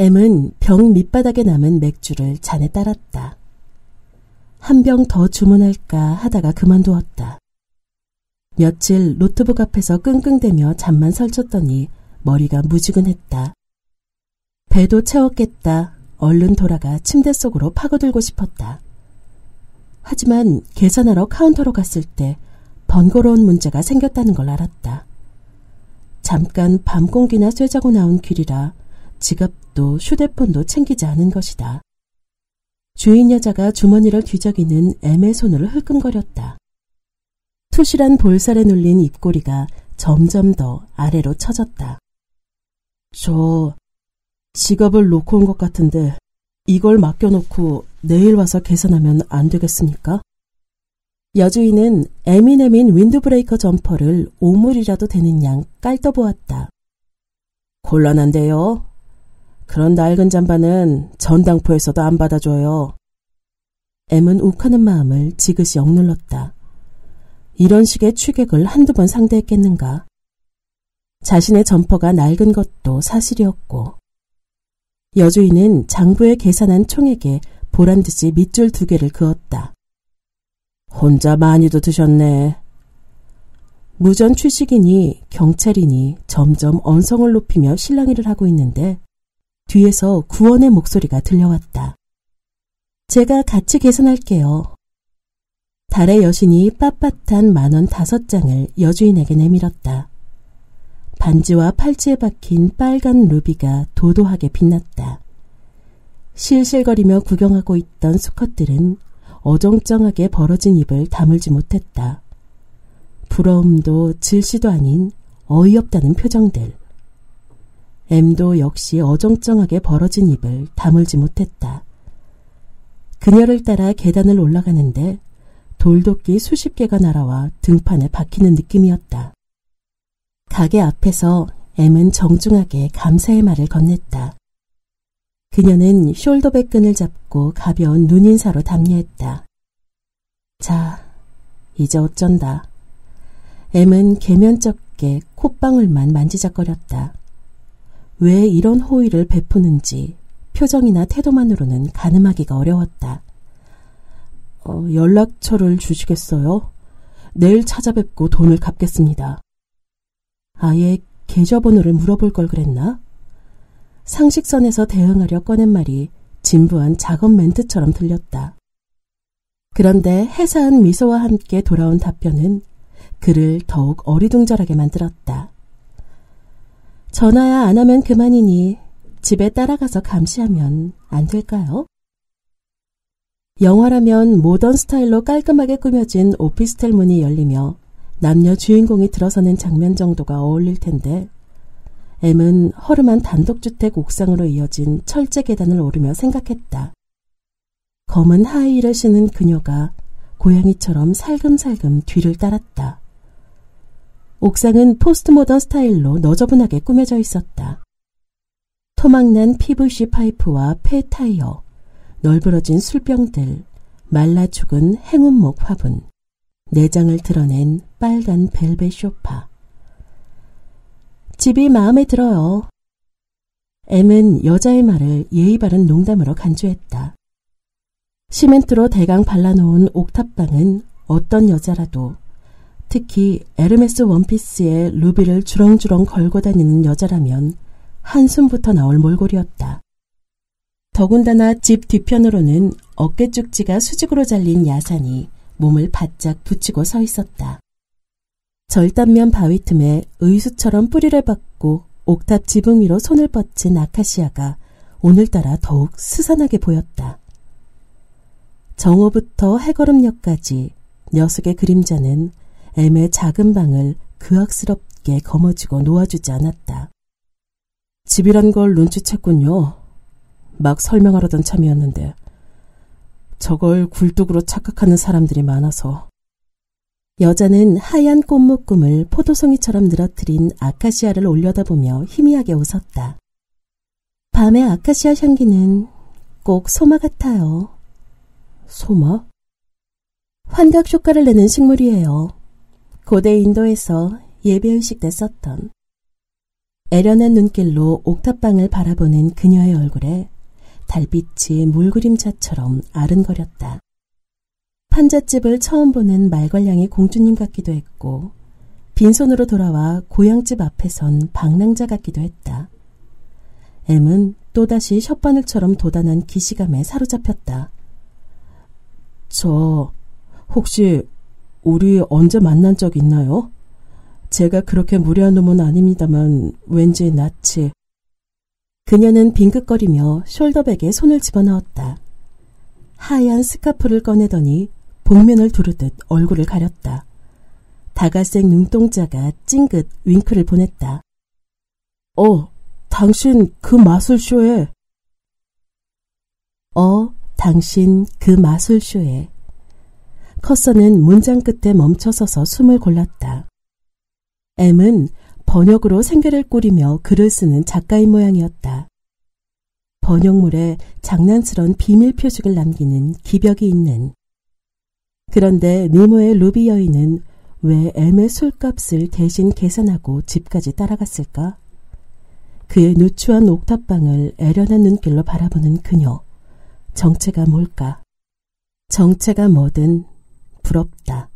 M은 병 밑바닥에 남은 맥주를 잔에 따랐다. 한 병 더 주문할까 하다가 그만두었다. 며칠 노트북 앞에서 끙끙대며 잠만 설쳤더니 머리가 무지근했다. 배도 채웠겠다. 얼른 돌아가 침대 속으로 파고들고 싶었다. 하지만 계산하러 카운터로 갔을 때 번거로운 문제가 생겼다는 걸 알았다. 잠깐 밤 공기나 쐬자고 나온 길이라 지갑도 휴대폰도 챙기지 않은 것이다. 주인 여자가 주머니를 뒤적이는 애매 손으로 흘끔거렸다. 투실한 볼살에 눌린 입꼬리가 점점 더 아래로 처졌다. 저 지갑을 놓고 온 것 같은데 이걸 맡겨놓고 내일 와서 계산하면 안 되겠습니까? 여주인은 M이 내민 윈드브레이커 점퍼를 오물이라도 되는 양 깔떠보았다. 곤란한데요. 그런 낡은 잠바는 전당포에서도 안 받아줘요. M은 욱하는 마음을 지그시 억눌렀다. 이런 식의 취객을 한두 번 상대했겠는가. 자신의 점퍼가 낡은 것도 사실이었고 여주인은 장부에 계산한 총액에 보란 듯이 밑줄 두 개를 그었다. 혼자 많이도 드셨네. 무전 출식이니 경찰이니 점점 언성을 높이며 실랑이를 하고 있는데 뒤에서 구원의 목소리가 들려왔다. 제가 같이 계산할게요. 달의 여신이 빳빳한 만원 다섯 장을 여주인에게 내밀었다. 반지와 팔찌에 박힌 빨간 루비가 도도하게 빛났다. 실실거리며 구경하고 있던 수컷들은 어정쩡하게 벌어진 입을 다물지 못했다. 부러움도 질시도 아닌 어이없다는 표정들. M도 역시 어정쩡하게 벌어진 입을 다물지 못했다. 그녀를 따라 계단을 올라가는데 돌도끼 수십 개가 날아와 등판에 박히는 느낌이었다. 가게 앞에서 M은 정중하게 감사의 말을 건넸다. 그녀는 숄더백 끈을 잡고 가벼운 눈인사로 답례했다. 자, 이제 어쩐다. M은 개면쩍게 콧방울만 만지작거렸다. 왜 이런 호의를 베푸는지 표정이나 태도만으로는 가늠하기가 어려웠다. 어, 연락처를 주시겠어요? 내일 찾아뵙고 돈을 갚겠습니다. 아예 계좌번호를 물어볼 걸 그랬나? 상식선에서 대응하려 꺼낸 말이 진부한 작업 멘트처럼 들렸다. 그런데 해사한 미소와 함께 돌아온 답변은 그를 더욱 어리둥절하게 만들었다. 전화야 안 하면 그만이니 집에 따라가서 감시하면 안 될까요? 영화라면 모던 스타일로 깔끔하게 꾸며진 오피스텔 문이 열리며 남녀 주인공이 들어서는 장면 정도가 어울릴 텐데 M은 허름한 단독주택 옥상으로 이어진 철제 계단을 오르며 생각했다. 검은 하이힐을 신은 그녀가 고양이처럼 살금살금 뒤를 따랐다. 옥상은 포스트 모던 스타일로 너저분하게 꾸며져 있었다. 토막난 PVC 파이프와 폐 타이어, 널브러진 술병들, 말라 죽은 행운목 화분, 내장을 드러낸 빨간 벨벳 쇼파. 집이 마음에 들어요. M은 여자의 말을 예의 바른 농담으로 간주했다. 시멘트로 대강 발라놓은 옥탑방은 어떤 여자라도 특히 에르메스 원피스에 루비를 주렁주렁 걸고 다니는 여자라면 한숨부터 나올 몰골이었다. 더군다나 집 뒤편으로는 어깨 쭉지가 수직으로 잘린 야산이 몸을 바짝 붙이고 서 있었다. 절단면 바위 틈에 의수처럼 뿌리를 박고 옥탑 지붕 위로 손을 뻗친 아카시아가 오늘따라 더욱 스산하게 보였다. 정오부터 해걸음역까지 녀석의 그림자는 애매 작은 방을 그악스럽게 거머쥐고 놓아주지 않았다. 집이란 걸 눈치챘군요. 막 설명하려던 참이었는데 저걸 굴뚝으로 착각하는 사람들이 많아서. 여자는 하얀 꽃묶음을 포도송이처럼 늘어뜨린 아카시아를 올려다보며 희미하게 웃었다. 밤의 아카시아 향기는 꼭 소마 같아요. 소마? 환각 효과를 내는 식물이에요. 고대 인도에서 예배의식 때 썼던. 애련한 눈길로 옥탑방을 바라보는 그녀의 얼굴에 달빛이 물그림자처럼 아른거렸다. 판잣집을 처음 보는 말괄량이 공주님 같기도 했고 빈손으로 돌아와 고향집 앞에 선 방랑자 같기도 했다. M은 또다시 혓바늘처럼 도단한 기시감에 사로잡혔다. 저 혹시 우리 언제 만난 적 있나요? 제가 그렇게 무례한 놈은 아닙니다만 왠지 낯이 그녀는 빙긋거리며 숄더백에 손을 집어넣었다. 하얀 스카프를 꺼내더니 복면을 두르듯 얼굴을 가렸다. 다갈색 눈동자가 찡긋 윙크를 보냈다. 어, 당신 그 마술쇼에 어, 당신 그 마술쇼에 커서는 문장 끝에 멈춰서서 숨을 골랐다. M은 번역으로 생계를 꾸리며 글을 쓰는 작가인 모양이었다. 번역물에 장난스런 비밀 표식을 남기는 기벽이 있는. 그런데 니모의 루비 여인은 왜 M의 술값을 대신 계산하고 집까지 따라갔을까? 그의 누추한 옥탑방을 애련한 눈길로 바라보는 그녀. 정체가 뭘까? 정체가 뭐든 부럽다.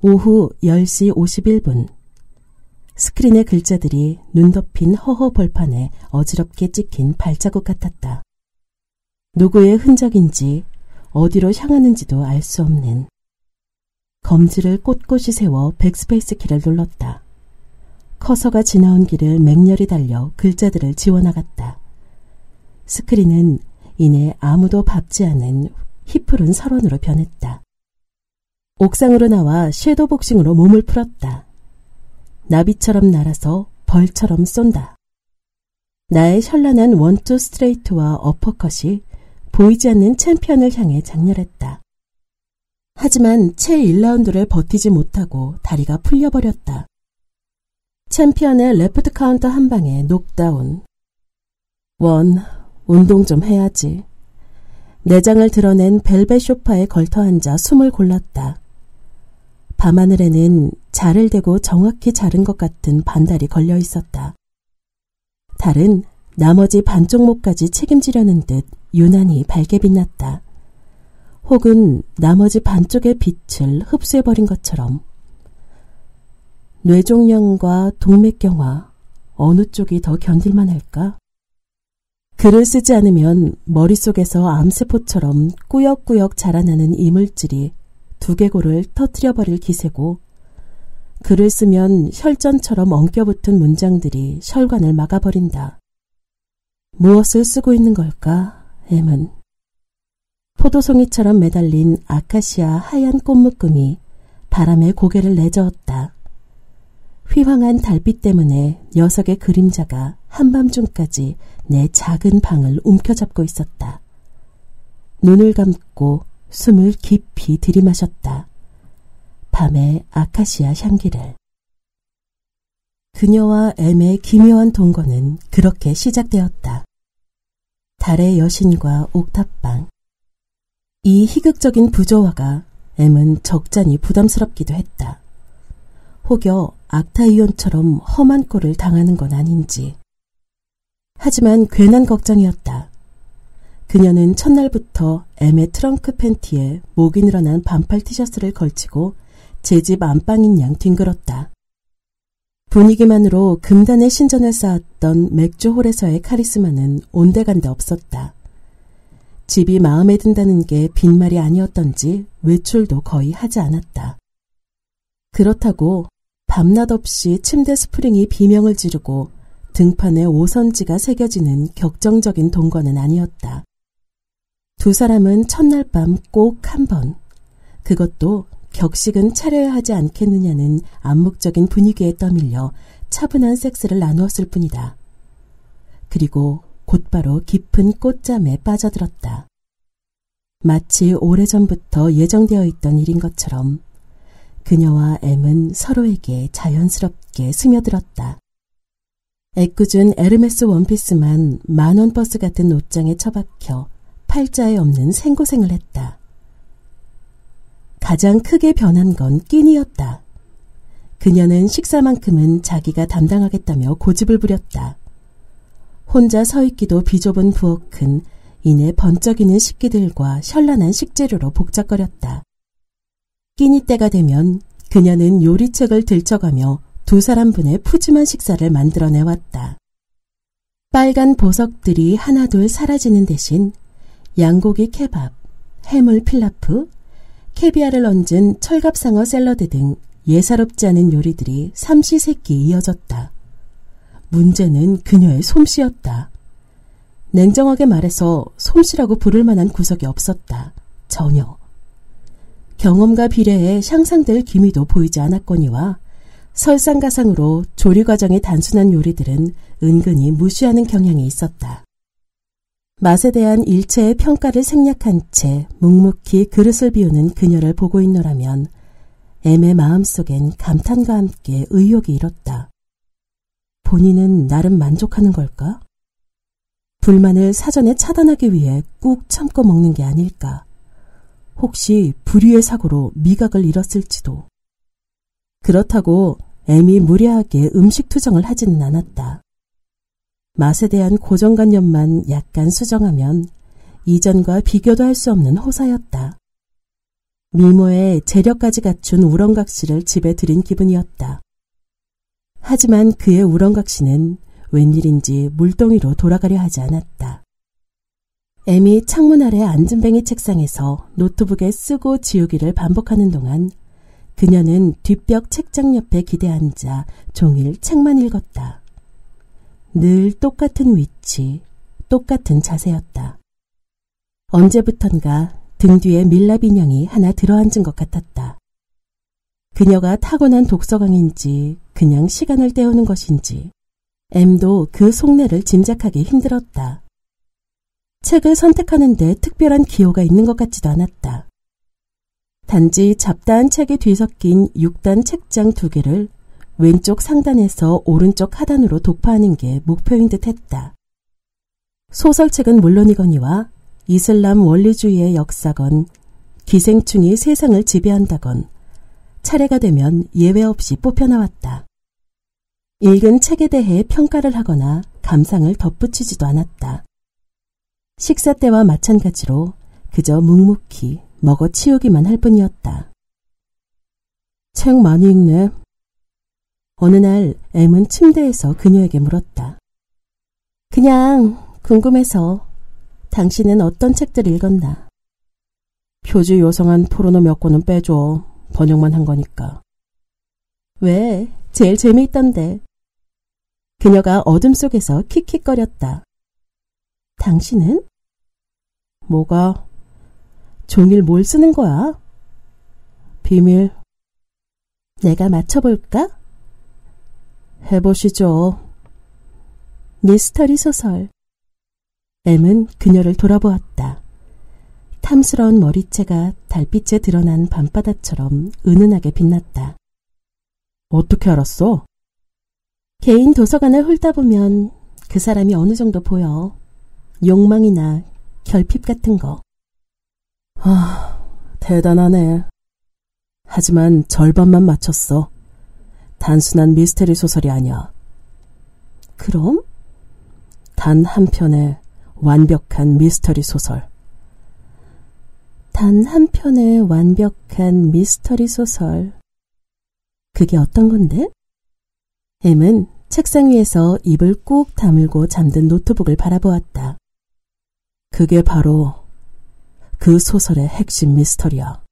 오후 10시 51분. 스크린의 글자들이 눈 덮인 허허 벌판에 어지럽게 찍힌 발자국 같았다. 누구의 흔적인지 어디로 향하는지도 알 수 없는 검지를 꼿꼿이 세워 백스페이스 키를 눌렀다. 커서가 지나온 길을 맹렬히 달려 글자들을 지워나갔다. 스크린은 이내 아무도 밟지 않은 희푸른 설원으로 변했다. 옥상으로 나와 섀도 복싱으로 몸을 풀었다. 나비처럼 날아서 벌처럼 쏜다. 나의 현란한 원투 스트레이트와 어퍼컷이 보이지 않는 챔피언을 향해 작렬했다. 하지만 채 1라운드를 버티지 못하고 다리가 풀려버렸다. 챔피언의 레프트 카운터 한 방에 녹다운. 원, 운동 좀 해야지. 내장을 드러낸 벨벳 쇼파에 걸터 앉아 숨을 골랐다. 밤하늘에는 자를 대고 정확히 자른 것 같은 반달이 걸려 있었다. 달은 나머지 반쪽 몫까지 책임지려는 듯 유난히 밝게 빛났다. 혹은 나머지 반쪽의 빛을 흡수해버린 것처럼. 뇌종양과 동맥경화, 어느 쪽이 더 견딜만 할까? 글을 쓰지 않으면 머릿속에서 암세포처럼 꾸역꾸역 자라나는 이물질이 두개골을 터트려버릴 기세고 글을 쓰면 혈전처럼 엉겨붙은 문장들이 혈관을 막아버린다. 무엇을 쓰고 있는 걸까, 엠은. 포도송이처럼 매달린 아카시아 하얀 꽃묶음이 바람에 고개를 내저었다. 휘황한 달빛 때문에 녀석의 그림자가 한밤중까지 내 작은 방을 움켜잡고 있었다. 눈을 감고 숨을 깊이 들이마셨다. 밤의 아카시아 향기를. 그녀와 엠의 기묘한 동거는 그렇게 시작되었다. 달의 여신과 옥탑방. 이 희극적인 부조화가 엠은 적잖이 부담스럽기도 했다. 혹여 악타이온처럼 험한 꼴을 당하는 건 아닌지. 하지만 괜한 걱정이었다. 그녀는 첫날부터 M의 트렁크 팬티에 목이 늘어난 반팔 티셔츠를 걸치고 제 집 안방인 양 뒹굴었다. 분위기만으로 금단의 신전을 쌓았던 맥주홀에서의 카리스마는 온데간데 없었다. 집이 마음에 든다는 게 빈말이 아니었던지 외출도 거의 하지 않았다. 그렇다고 밤낮 없이 침대 스프링이 비명을 지르고 등판에 오선지가 새겨지는 격정적인 동거는 아니었다. 두 사람은 첫날 밤 꼭 한 번, 그것도 격식은 차려야 하지 않겠느냐는 암묵적인 분위기에 떠밀려 차분한 섹스를 나누었을 뿐이다. 그리고 곧바로 깊은 꽃잠에 빠져들었다. 마치 오래전부터 예정되어 있던 일인 것처럼 그녀와 M은 서로에게 자연스럽게 스며들었다. 애꿎은 에르메스 원피스만 만원 버스 같은 옷장에 처박혀 팔자에 없는 생고생을 했다. 가장 크게 변한 건 끼니였다. 그녀는 식사만큼은 자기가 담당하겠다며 고집을 부렸다. 혼자 서 있기도 비좁은 부엌은 이내 번쩍이는 식기들과 현란한 식재료로 복잡거렸다. 끼니 때가 되면 그녀는 요리책을 들쳐가며 두 사람분의 푸짐한 식사를 만들어내 왔다. 빨간 보석들이 하나둘 사라지는 대신 양고기 케밥, 해물 필라프, 캐비아를 얹은 철갑상어 샐러드 등 예사롭지 않은 요리들이 삼시세끼 이어졌다. 문제는 그녀의 솜씨였다. 냉정하게 말해서 솜씨라고 부를 만한 구석이 없었다. 전혀. 경험과 비례해 향상될 기미도 보이지 않았거니와 설상가상으로 조리 과정이 단순한 요리들은 은근히 무시하는 경향이 있었다. 맛에 대한 일체의 평가를 생략한 채 묵묵히 그릇을 비우는 그녀를 보고 있노라면 애의 마음속엔 감탄과 함께 의욕이 일었다. 본인은 나름 만족하는 걸까? 불만을 사전에 차단하기 위해 꾹 참고 먹는 게 아닐까? 혹시 불의의 사고로 미각을 잃었을지도. 그렇다고 애미 무례하게 음식 투정을 하지는 않았다. 맛에 대한 고정관념만 약간 수정하면 이전과 비교도 할 수 없는 호사였다. 미모에 재력까지 갖춘 우렁각 시를 집에 들인 기분이었다. 하지만 그의 우렁각 시는 웬일인지 물동이로 돌아가려 하지 않았다. 애미 창문 아래 앉은뱅이 책상에서 노트북에 쓰고 지우기를 반복하는 동안 그녀는 뒷벽 책장 옆에 기대 앉아 종일 책만 읽었다. 늘 똑같은 위치, 똑같은 자세였다. 언제부턴가 등 뒤에 밀랍 인형이 하나 들어앉은 것 같았다. 그녀가 타고난 독서광인지 그냥 시간을 때우는 것인지 M도 그 속내를 짐작하기 힘들었다. 책을 선택하는데 특별한 기호가 있는 것 같지도 않았다. 단지 잡다한 책에 뒤섞인 6단 책장 두 개를 왼쪽 상단에서 오른쪽 하단으로 독파하는 게 목표인 듯 했다. 소설책은 물론이거니와 이슬람 원리주의의 역사건, 기생충이 세상을 지배한다건, 차례가 되면 예외 없이 뽑혀나왔다. 읽은 책에 대해 평가를 하거나 감상을 덧붙이지도 않았다. 식사 때와 마찬가지로 그저 묵묵히 먹어 치우기만 할 뿐이었다. 책 많이 읽네. 어느 날 M은 침대에서 그녀에게 물었다. 그냥 궁금해서 당신은 어떤 책들 읽었나? 표지 요성한 포르노 몇 권은 빼줘. 번역만 한 거니까. 왜? 제일 재미있던데. 그녀가 어둠 속에서 킥킥거렸다. 당신은? 뭐가? 종일 뭘 쓰는 거야? 비밀. 내가 맞춰볼까? 해보시죠. 미스터리 소설. M은 그녀를 돌아보았다. 탐스러운 머리채가 달빛에 드러난 밤바다처럼 은은하게 빛났다. 어떻게 알았어? 개인 도서관을 훑다 보면 그 사람이 어느 정도 보여. 욕망이나 결핍 같은 거. 아, 대단하네. 하지만 절반만 맞췄어. 단순한 미스테리 소설이 아니야. 그럼? 단 한 편의 완벽한 미스터리 소설. 단 한 편의 완벽한 미스터리 소설. 그게 어떤 건데? M은 책상 위에서 입을 꾹 다물고 잠든 노트북을 바라보았다. 그게 바로 그 소설의 핵심 미스터리야.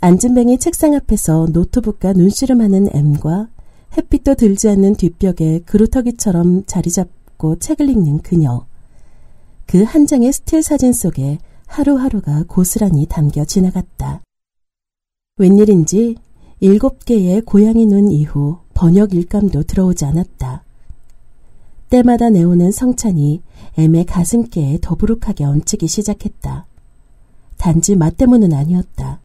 앉은뱅이 책상 앞에서 노트북과 눈씨름하는 M과 햇빛도 들지 않는 뒷벽에 그루터기처럼 자리 잡고 책을 읽는 그녀. 그 한 장의 스틸 사진 속에 하루하루가 고스란히 담겨 지나갔다. 웬일인지 일곱 개의 고양이 눈 이후 번역 일감도 들어오지 않았다. 때마다 내오는 성찬이 애의 가슴께에 더부룩하게 얹히기 시작했다. 단지 맛 때문은 아니었다.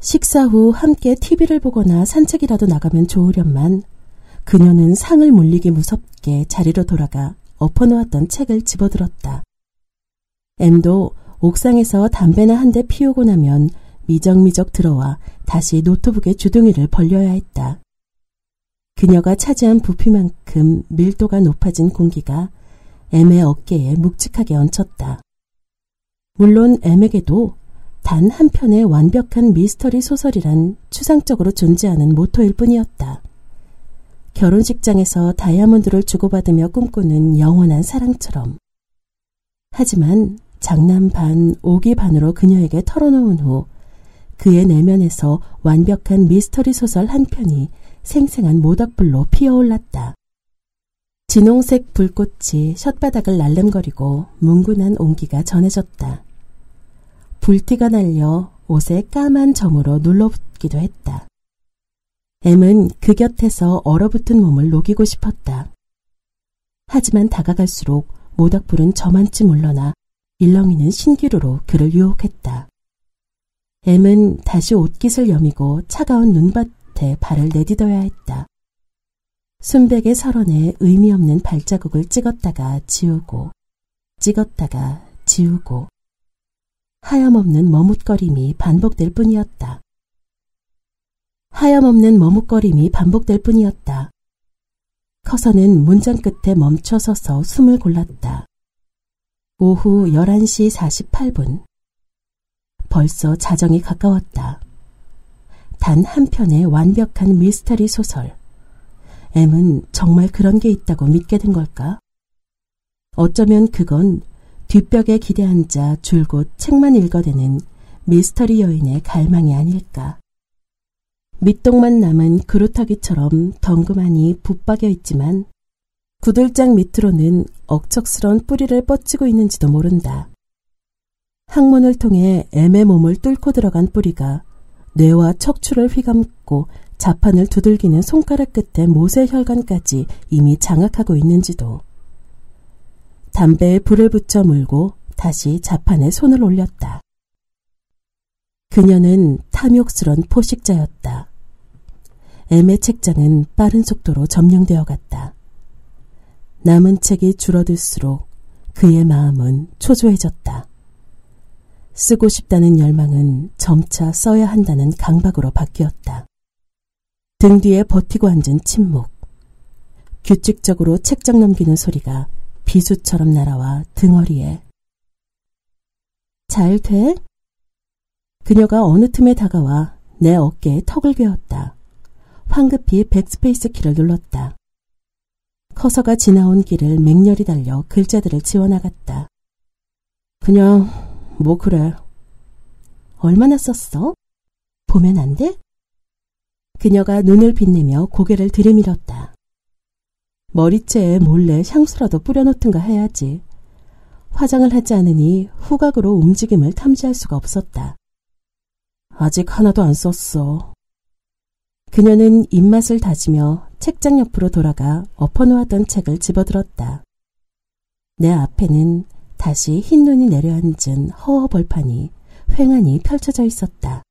식사 후 함께 TV를 보거나 산책이라도 나가면 좋으련만 그녀는 상을 물리기 무섭게 자리로 돌아가 엎어놓았던 책을 집어들었다. M도 옥상에서 담배나 한 대 피우고 나면 미적미적 들어와 다시 노트북의 주둥이를 벌려야 했다. 그녀가 차지한 부피만큼 밀도가 높아진 공기가 M의 어깨에 묵직하게 얹혔다. 물론 M에게도 단 한 편의 완벽한 미스터리 소설이란 추상적으로 존재하는 모토일 뿐이었다. 결혼식장에서 다이아몬드를 주고받으며 꿈꾸는 영원한 사랑처럼. 하지만 장난 반, 오기 반으로 그녀에게 털어놓은 후 그의 내면에서 완벽한 미스터리 소설 한 편이 생생한 모닥불로 피어올랐다. 진홍색 불꽃이 혓바닥을 날름거리고 뭉근한 온기가 전해졌다. 불티가 날려 옷에 까만 점으로 눌러붙기도 했다. M은 그 곁에서 얼어붙은 몸을 녹이고 싶었다. 하지만 다가갈수록 모닥불은 저만치 물러나 일렁이는 신기루로 그를 유혹했다. M은 다시 옷깃을 여미고 차가운 눈밭 에 발을 내딛어야 했다. 순백의 설원에 의미 없는 발자국을 찍었다가 지우고, 찍었다가 지우고, 하염없는 머뭇거림이 반복될 뿐이었다. 하염없는 머뭇거림이 반복될 뿐이었다. 커서는 문장 끝에 멈춰 서서 숨을 골랐다. 오후 11시 48분. 벌써 자정이 가까웠다. 단 한 편의 완벽한 미스터리 소설. M은 정말 그런 게 있다고 믿게 된 걸까? 어쩌면 그건 뒷벽에 기대앉아 줄곧 책만 읽어대는 미스터리 여인의 갈망이 아닐까. 밑동만 남은 그루타기처럼 덩그마니 붙박여 있지만 구들장 밑으로는 억척스런 뿌리를 뻗치고 있는지도 모른다. 항문을 통해 애의 몸을 뚫고 들어간 뿌리가 뇌와 척추를 휘감고 자판을 두들기는 손가락 끝에 모세혈관까지 이미 장악하고 있는지도. 담배에 불을 붙여 물고 다시 자판에 손을 올렸다. 그녀는 탐욕스런 포식자였다. 애의 책장은 빠른 속도로 점령되어 갔다. 남은 책이 줄어들수록 그의 마음은 초조해졌다. 쓰고 싶다는 열망은 점차 써야 한다는 강박으로 바뀌었다. 등 뒤에 버티고 앉은 침묵. 규칙적으로 책장 넘기는 소리가 비수처럼 날아와 등허리에. 잘 돼? 그녀가 어느 틈에 다가와 내 어깨에 턱을 괴었다. 황급히 백스페이스 키를 눌렀다. 커서가 지나온 길을 맹렬히 달려 글자들을 지워나갔다. 그냥 뭐 그래. 얼마나 썼어? 보면 안 돼? 그녀가 눈을 빛내며 고개를 들이밀었다. 머리채에 몰래 향수라도 뿌려놓든가 해야지. 화장을 하지 않으니 후각으로 움직임을 탐지할 수가 없었다. 아직 하나도 안 썼어. 그녀는 입맛을 다지며 책장 옆으로 돌아가 엎어놓았던 책을 집어들었다. 내 앞에는 다시 흰 눈이 내려앉은 허허 벌판이 횡하니 펼쳐져 있었다.